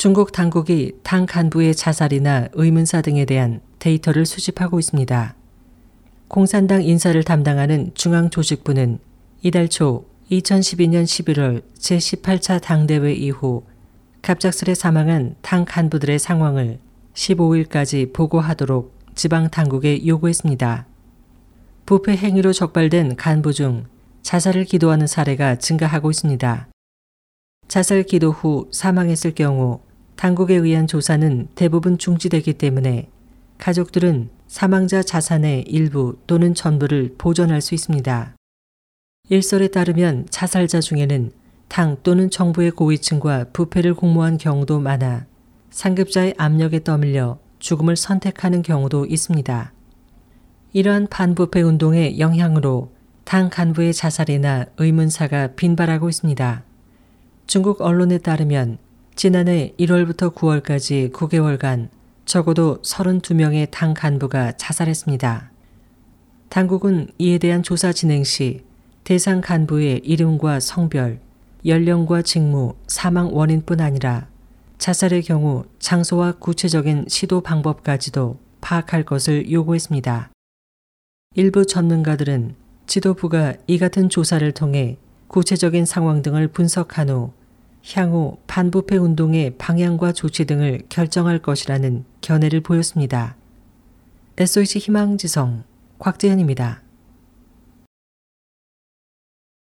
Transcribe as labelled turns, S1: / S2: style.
S1: 중국 당국이 당 간부의 자살이나 의문사 등에 대한 데이터를 수집하고 있습니다. 공산당 인사를 담당하는 중앙조직부는 이달 초 2012년 11월 제18차 당대회 이후 갑작스레 사망한 당 간부들의 상황을 15일까지 보고하도록 지방 당국에 요구했습니다. 부패 행위로 적발된 간부 중 자살을 기도하는 사례가 증가하고 있습니다. 자살 기도 후 사망했을 경우 당국에 의한 조사는 대부분 중지되기 때문에 가족들은 사망자 자산의 일부 또는 전부를 보존할 수 있습니다. 일설에 따르면 자살자 중에는 당 또는 정부의 고위층과 부패를 공모한 경우도 많아 상급자의 압력에 떠밀려 죽음을 선택하는 경우도 있습니다. 이러한 반부패 운동의 영향으로 당 간부의 자살이나 의문사가 빈발하고 있습니다. 중국 언론에 따르면 지난해 1월부터 9월까지 9개월간 적어도 32명의 당 간부가 자살했습니다. 당국은 이에 대한 조사 진행 시 대상 간부의 이름과 성별, 연령과 직무, 사망 원인뿐 아니라 자살의 경우 장소와 구체적인 시도 방법까지도 파악할 것을 요구했습니다. 일부 전문가들은 지도부가 이 같은 조사를 통해 구체적인 상황 등을 분석한 후 향후 반부패 운동의 방향과 조치 등을 결정할 것이라는 견해를 보였습니다. SOH 희망지성 곽재현입니다.